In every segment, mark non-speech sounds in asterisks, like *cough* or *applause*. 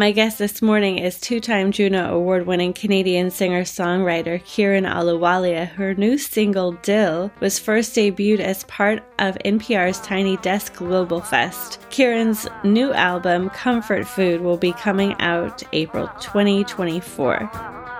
My guest this morning is two time Juno Award winning Canadian singer songwriter Kiran Ahluwalia. Her new single, Dil, was first debuted as part of NPR's Tiny Desk Global Fest. Kiran's new album, Comfort Food, will be coming out April 2024.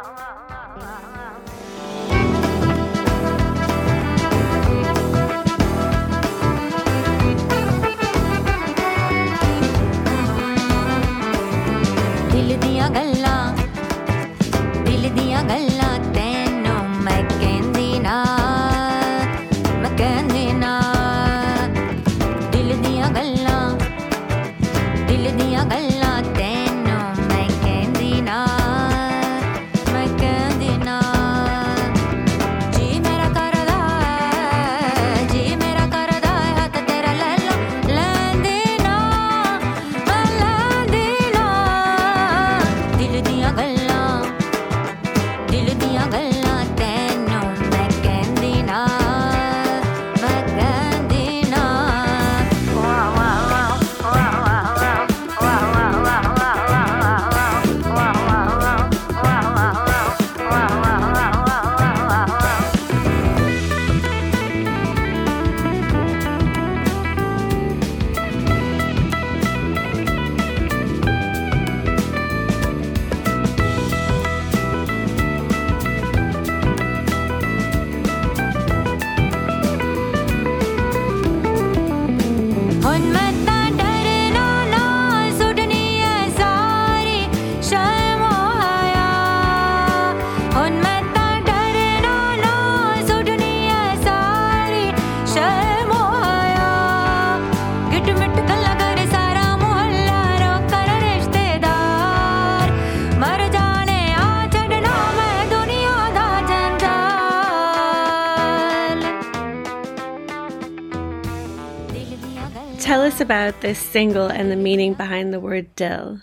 Tell us about this single and the meaning behind the word dil.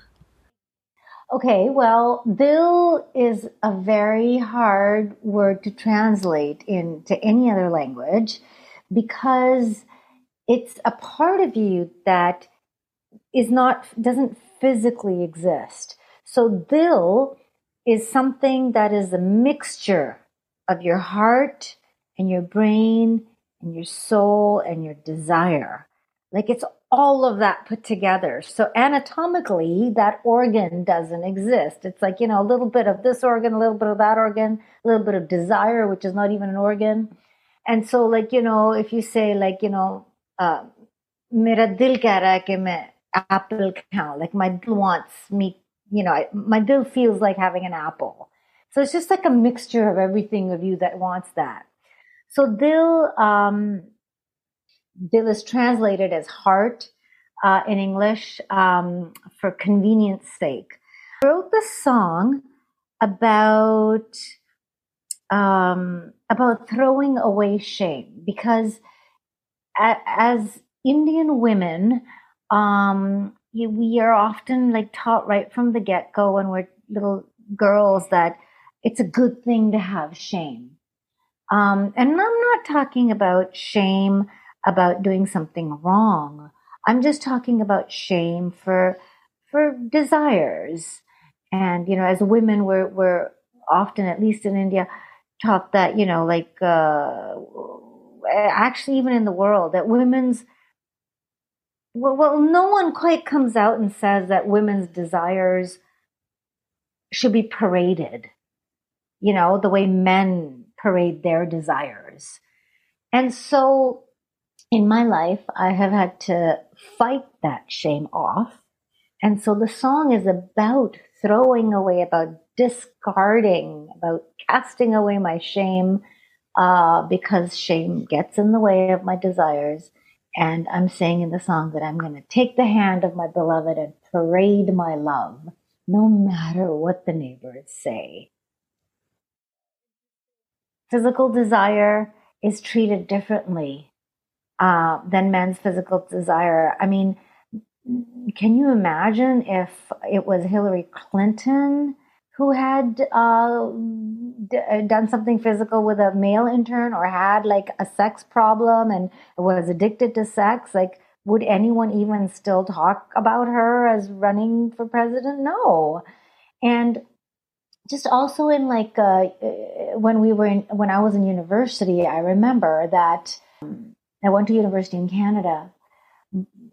Okay, well, dil is a very hard word to translate into any other language because it's a part of you that is not doesn't physically exist. So dil is something that is a mixture of your heart and your brain and your soul and your desire. Like it's all of that put together. So anatomically, that organ doesn't exist. It's like, you know, a little bit of this organ, a little bit of that organ, a little bit of desire, which is not even an organ. And so, like, you know, if you say, like, you know, uh, मेरा दिल कह रहा है कि मैं apple खाऊं, like my dil wants me, you know, my dil feels like having an apple. So it's just like a mixture of everything of you that wants that. So dil, um, Dil is translated as heart uh, in English um, for convenience sake. I wrote the song about um, about throwing away shame because a- as Indian women, um, we are often like taught right from the get go when we're little girls that it's a good thing to have shame. Um, and I'm not talking about shame about doing something wrong. I'm just talking about shame for for desires. And you know, as women, we're we're often, at least in India, taught that you know, like uh, actually even in the world, that women's well, well, no one quite comes out and says that women's desires should be paraded. You know, the way men parade their desires. And so in my life, I have had to fight that shame off. And so the song is about throwing away, about discarding, about casting away my shame, uh, because shame gets in the way of my desires. And I'm saying in the song that I'm going to take the hand of my beloved and parade my love, no matter what the neighbors say. physical desire is treated differently uh, than men's physical desire. I mean, can you imagine if it was Hillary Clinton who had uh, d- uh, done something physical with a male intern or had like a sex problem and was addicted to sex? Like, would anyone even still talk about her as running for president? No. And just also in like uh, when we were in when I was in university, I remember that um, I went to university in Canada,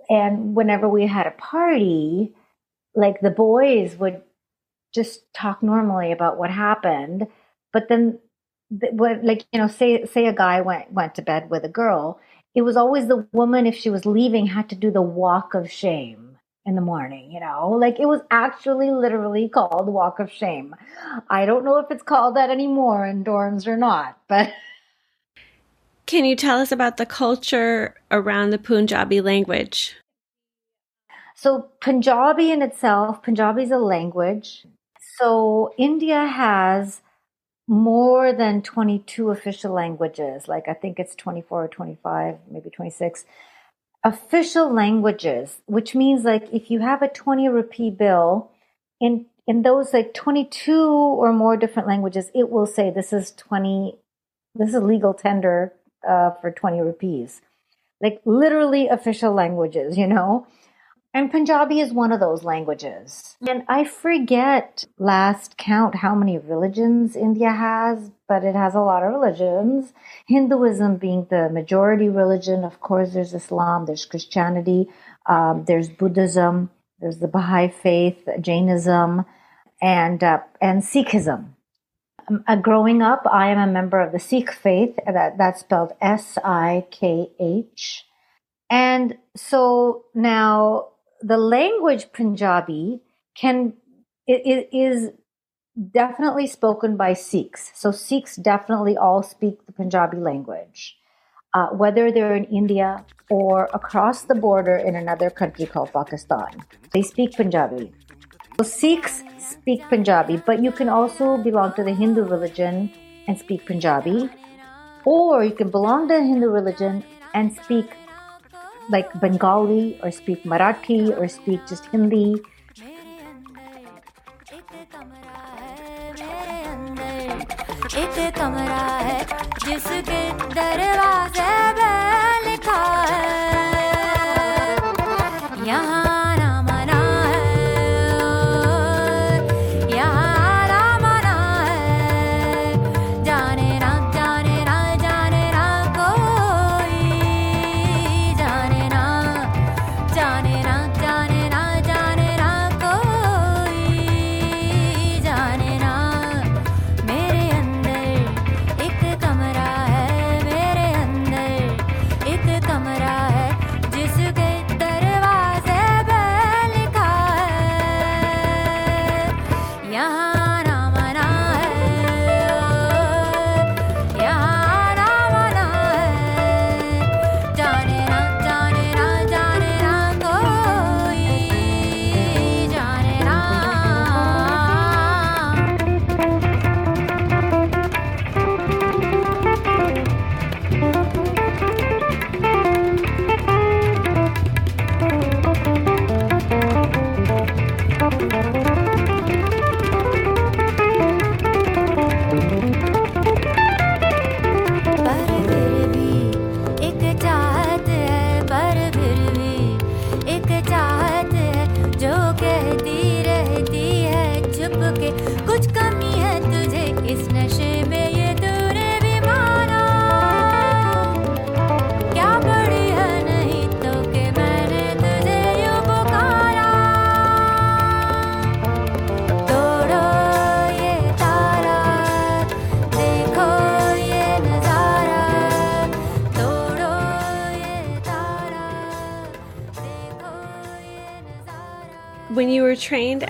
and whenever we had a party, like the boys would just talk normally about what happened, but then like you know say say a guy went went to bed with a girl it was always the woman if she was leaving had to do the walk of shame in the morning, you know? Like it was actually literally called Walk of Shame. I don't know if it's called that anymore in dorms or not, but. *laughs* Can you tell us about the culture around the Punjabi language? So, Punjabi in itself, Punjabi is a language. So, India has more than 22 official languages. Like, I think it's 24 or 25, maybe 26 official languages, which means like if you have a 20 rupee bill in in those like 22 or more different languages, it will say this is 20 this is legal tender uh, for 20 rupees. Like literally official languages, you know? And Punjabi is one of those languages. And I forget last count how many religions India has, but it has a lot of religions. Hinduism being the majority religion. Of course, there's Islam, there's Christianity, um, there's Buddhism, there's the Baha'i faith, Jainism, and, uh, and Sikhism. Um, uh, growing up, I am a member of the Sikh faith. That, that's spelled S I K H. And so now the language Punjabi can it, it is definitely spoken by Sikhs. So Sikhs definitely all speak the Punjabi language, uh, whether they're in India or across the border in another country called Pakistan. They speak Punjabi. So Sikhs speak Punjabi, but you can also belong to the Hindu religion and speak Punjabi, or you can belong to the Hindu religion and speak like Bengali or speak Marathi or speak just Hindi. एक कमरा है जिसके दरवाजे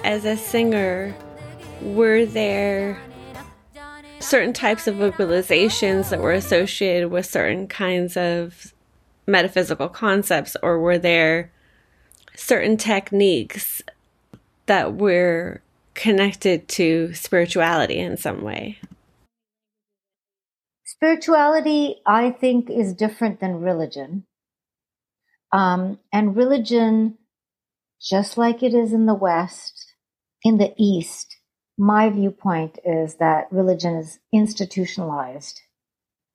As a singer, were there certain types of vocalizations that were associated with certain kinds of metaphysical concepts, or were there certain techniques that were connected to spirituality in some way? spirituality, I think, is different than religion. Um, and religion, just like it is in the West, in the East, my viewpoint is that religion is institutionalized,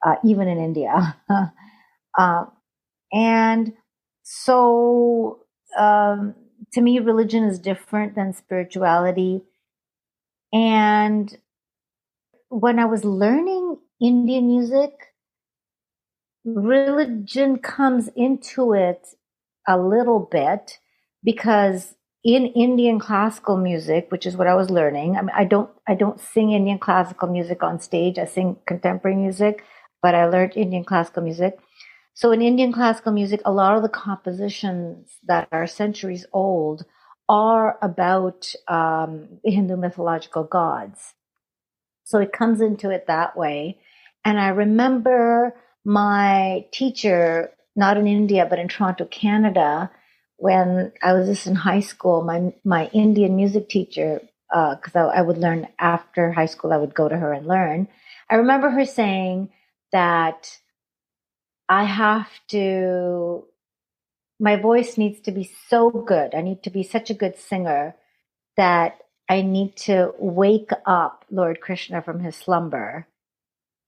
uh, even in India. *laughs* uh, and so, um, to me, religion is different than spirituality. And when I was learning Indian music, religion comes into it a little bit because in Indian classical music, which is what I was learning, I mean, I don't, I don't sing Indian classical music on stage. I sing contemporary music, but I learned Indian classical music. So in Indian classical music, a lot of the compositions that are centuries old are about um, Hindu mythological gods. So it comes into it that way. And I remember my teacher, not in India, but in Toronto, Canada, when I was just in high school, my, my Indian music teacher, because uh, I, I would learn after high school, I would go to her and learn. I remember her saying that I have to, my voice needs to be so good. I need to be such a good singer that I need to wake up Lord Krishna from his slumber.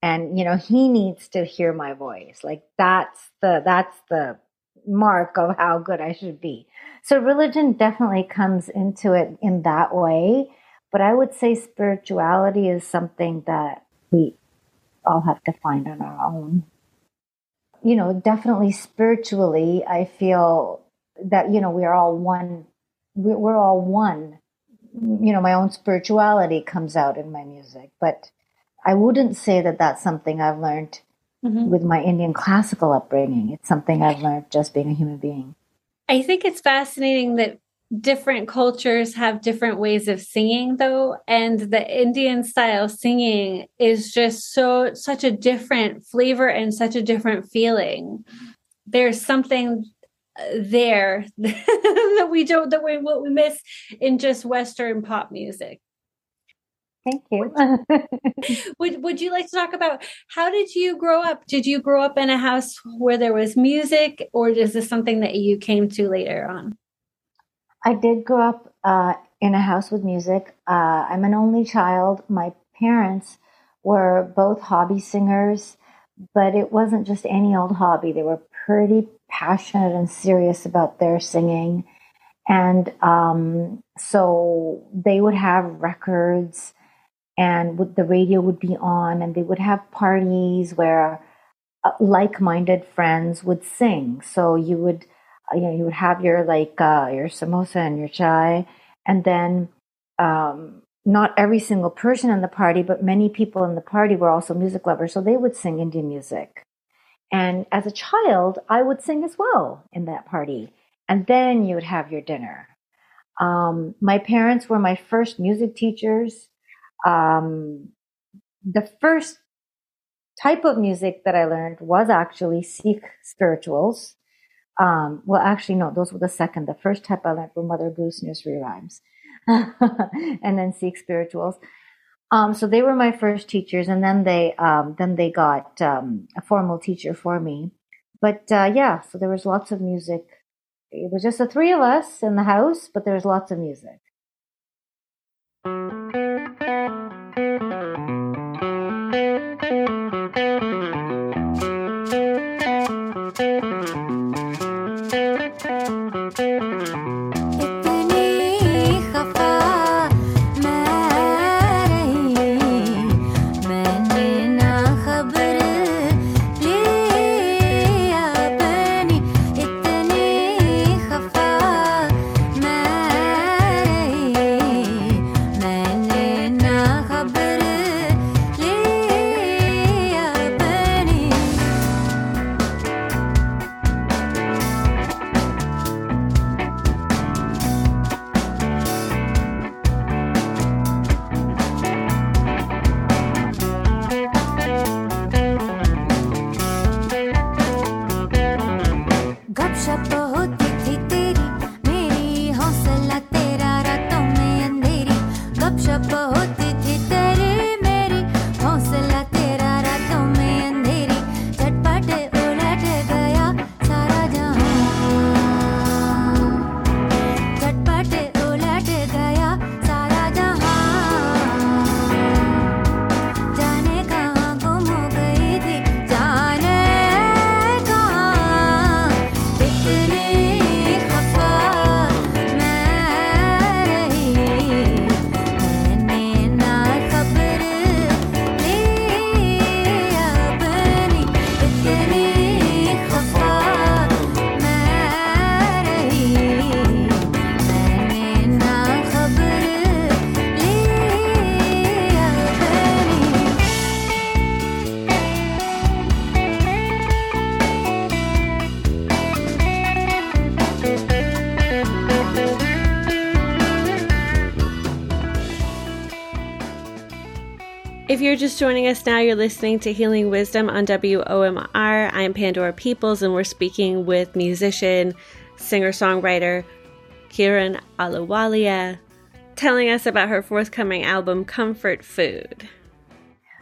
And, you know, he needs to hear my voice. Like that's the, that's the mark of how good I should be. So religion definitely comes into it in that way. But I would say spirituality is something that we all have to find on our own. You know, definitely spiritually, I feel that, you know, we're all one, we're all one you know, my own spirituality comes out in my music. But I wouldn't say that that's something I've learned mm-hmm. with my Indian classical upbringing. It's something I've learned just being a human being. I think it's fascinating that different cultures have different ways of singing though and the indian style singing is just so such a different flavor and such a different feeling there's something there *laughs* that we don't that we what we miss in just western pop music thank you. *laughs* Would would you like to talk about how did you grow up? Did you grow up in a house where there was music or is this something that you came to later on? I did grow up uh, in a house with music. Uh, i'm an only child. My parents were both hobby singers but it wasn't just any old hobby. They were pretty passionate and serious about their singing. And um, so they would have records and the radio would be on and they would have parties where uh, like-minded friends would sing. So you would, uh, you know, you would have your like uh, your samosa and your chai, and then um, not every single person in the party, but many people in the party were also music lovers, so they would sing Indian music. And as a child, I would sing as well in that party. And then you would have your dinner. Um, my parents were my first music teachers. Um, the first type of music that I learned was actually Sikh spirituals. Um, well, actually, no, those were the second. The first type I learned were Mother Goose nursery rhymes, *laughs* and then Sikh spirituals. Um, so they were my first teachers, and then they um, then they got um, a formal teacher for me. But uh, yeah, so there was lots of music. It was just the three of us in the house, but there was lots of music. Just joining us now, you're listening to Healing Wisdom on WOMR. I'm Pandora Peoples, and we're speaking with musician, singer songwriter Kiran Ahluwalia, telling us about her forthcoming album, Comfort Food.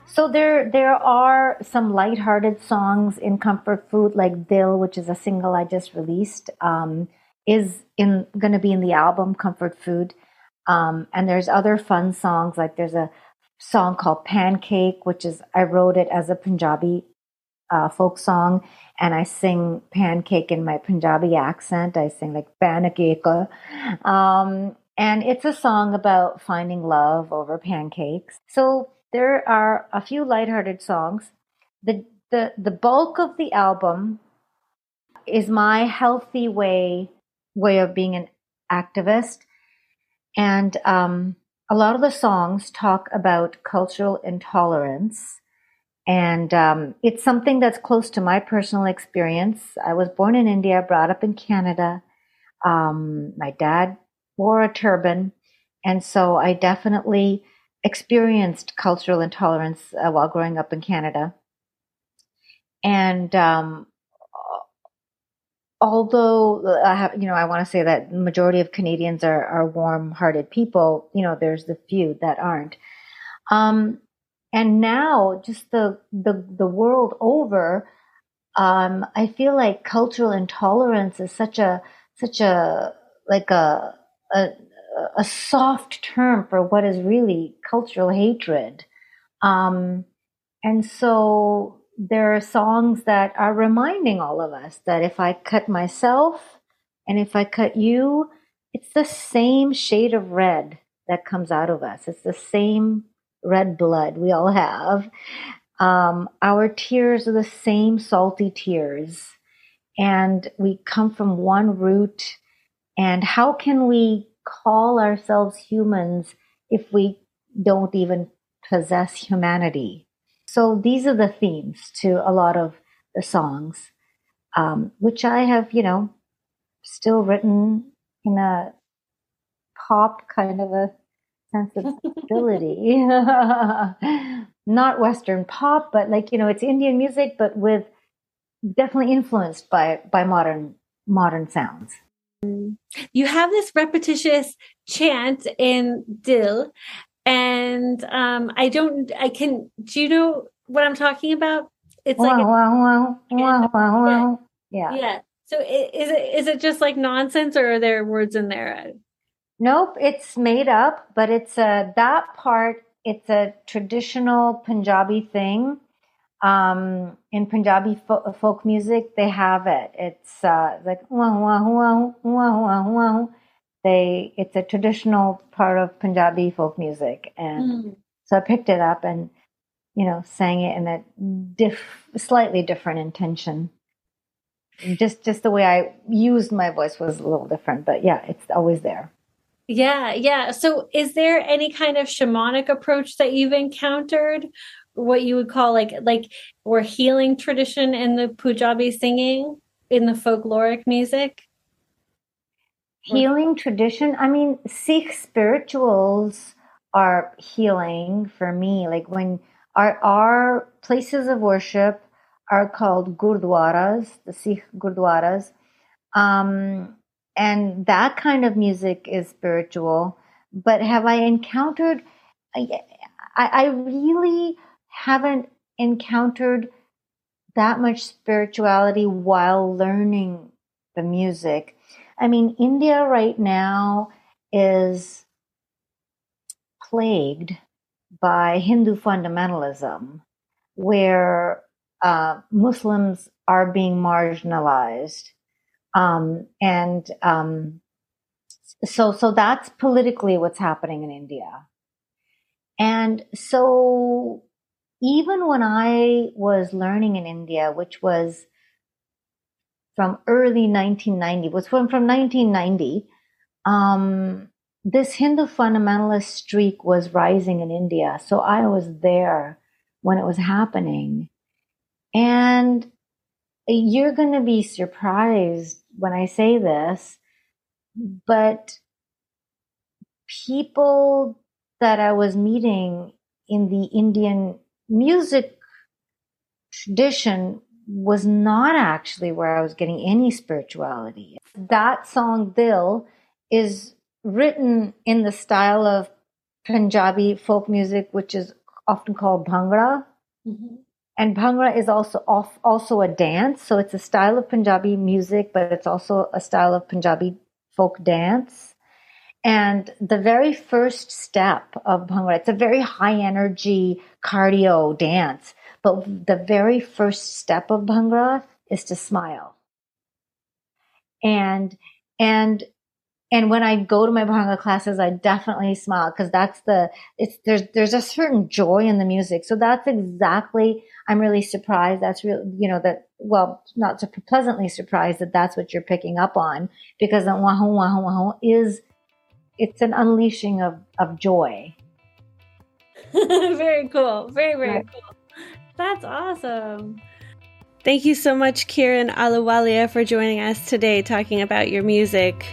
So there there are some lighthearted songs in Comfort Food, like Dil, which is a single I just released, um, is in going to be in the album Comfort Food. Um, and there's other fun songs, like there's a song called Pancake, which is I wrote it as a Punjabi uh, folk song, and I sing pancake in my Punjabi accent. I sing like pancake, um, and it's a song about finding love over pancakes. So there are a few lighthearted songs. The the the bulk of the album is my healthy way way of being an activist, and um, a lot of the songs talk about cultural intolerance. And um, it's something that's close to my personal experience. I was born in India, brought up in Canada. Um, my dad wore a turban. And so I definitely experienced cultural intolerance uh, while growing up in Canada. And um, although uh, I have, you know, I want to say that majority of Canadians are, are warm-hearted people. You know, there's the few that aren't. Um, and now, just the the the world over, um, I feel like cultural intolerance is such a such a like a a, a soft term for what is really cultural hatred. Um, and so there are songs that are reminding all of us that if I cut myself and if I cut you, it's the same shade of red that comes out of us. It's the same red blood we all have. Um, our tears are the same salty tears, and we come from one root. And how can we call ourselves humans if we don't even possess humanity? So these are the themes to a lot of the songs, um, which I have, you know, still written in a pop kind of a sense of sensibility. *laughs* Not Western pop, but like, you know, it's Indian music, but with definitely influenced by, by modern, modern sounds. You have this repetitious chant in Dil, and um, I don't. I can. Do you know what I'm talking about? It's like wow, wow, wow, wow, wow. Yeah. yeah. So is it is it just like nonsense, or are there words in there? Nope, it's made up, but it's a that part. It's a traditional Punjabi thing. Um, in Punjabi fo- folk music, they have it. It's uh, like wow, wow, wow, wow, wow, wow they it's a traditional part of Punjabi folk music, and mm. so I picked it up and you know sang it in a diff, slightly different intention. Just just the way I used my voice was a little different, but yeah, it's always there. Yeah, yeah. So, is there any kind of shamanic approach that you've encountered? What you would call like like or healing tradition in the Punjabi singing in the folkloric music? Healing tradition. I mean, Sikh spirituals are healing for me. Like when our our places of worship are called gurdwaras, the Sikh gurdwaras, um, and that kind of music is spiritual. But have I encountered? I, I really haven't encountered that much spirituality while learning the music. I mean, India right now is plagued by Hindu fundamentalism, where uh, Muslims are being marginalized. Um, and um, so, so that's politically what's happening in India. And so, even when I was learning in India, which was from early 1990, was from, from 1990. Um, this Hindu fundamentalist streak was rising in India. So I was there when it was happening. And you're going to be surprised when I say this, but people that I was meeting in the Indian music tradition was not actually where I was getting any spirituality. That song, Dil, is written in the style of Punjabi folk music, which is often called Bhangra. Mm-hmm. And Bhangra is also off, also a dance. So it's a style of Punjabi music, but it's also a style of Punjabi folk dance. And the very first step of Bhangra, it's a very high energy cardio dance. But the very first step of Bhangra is to smile. And, and, and when I go to my Bhangra classes, I definitely smile because that's the, it's, there's, there's a certain joy in the music. So that's exactly, I'm really surprised. That's real, you know, that, well, not so pleasantly surprised that that's what you're picking up on because the wahoo, wahoo, wahoo is, it's an unleashing of, of joy. *laughs* very cool. Very, very right. cool. That's awesome. Thank you so much, Kiran Ahluwalia, for joining us today talking about your music.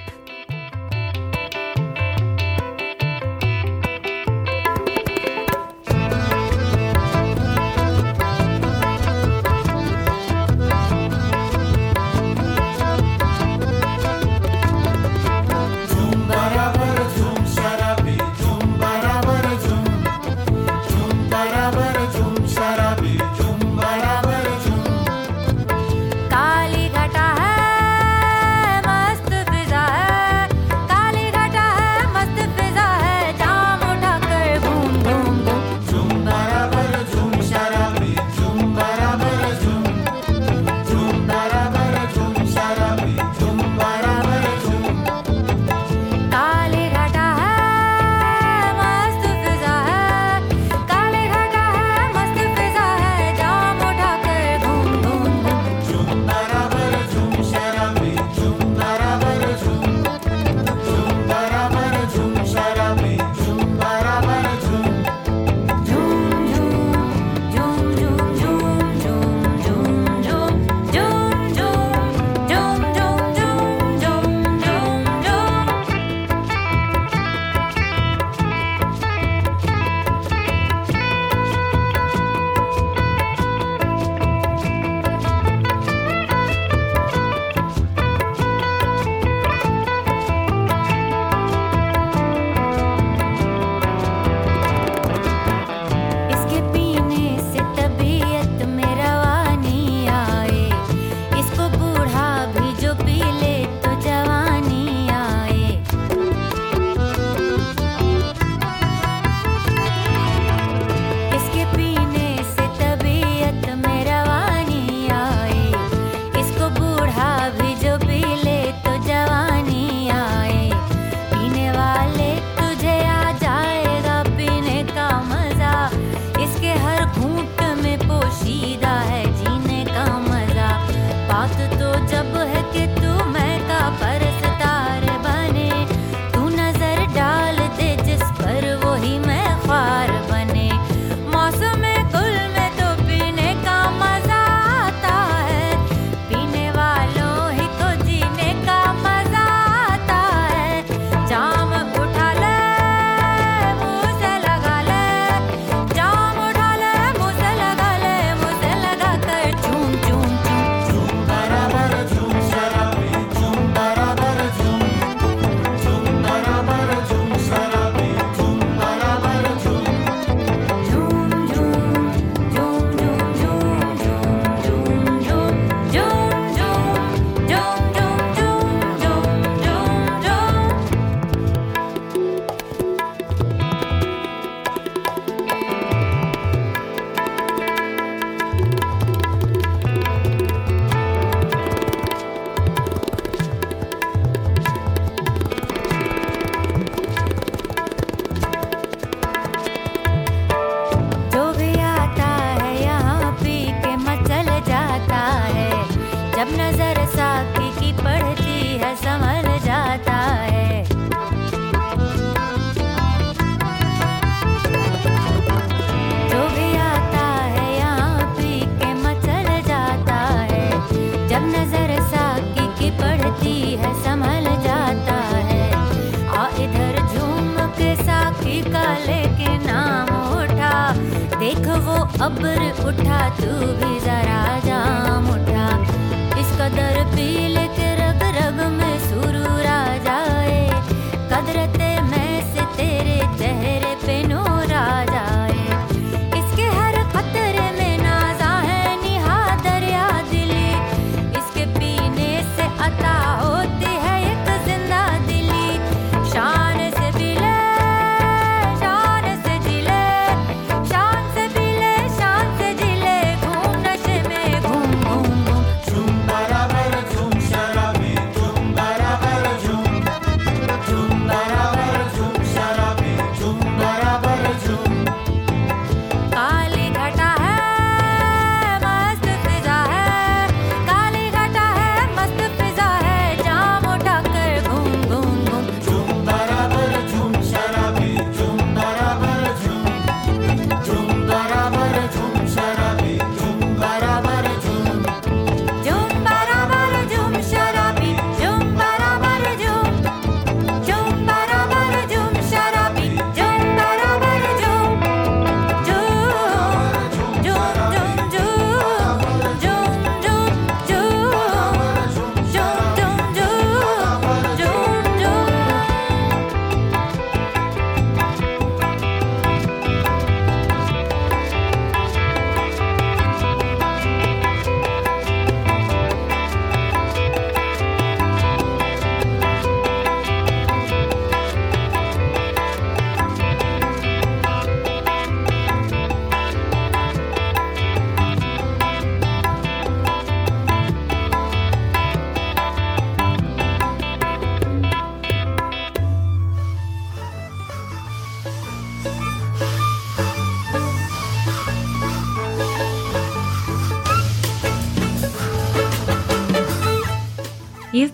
you be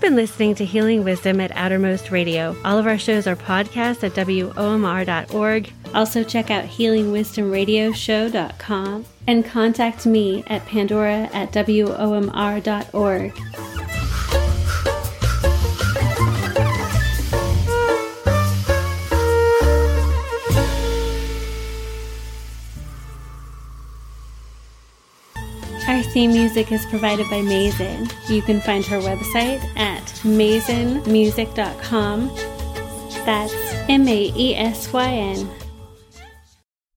been listening to Healing Wisdom at Outermost Radio. All of our shows are podcasts at WOMR.org. Also, check out HealingWisdomRadioshow.com and contact me at Pandora at WOMR.org. Theme music is provided by Maesyn. You can find her website at maesynmusic.com. That's M A E S Y N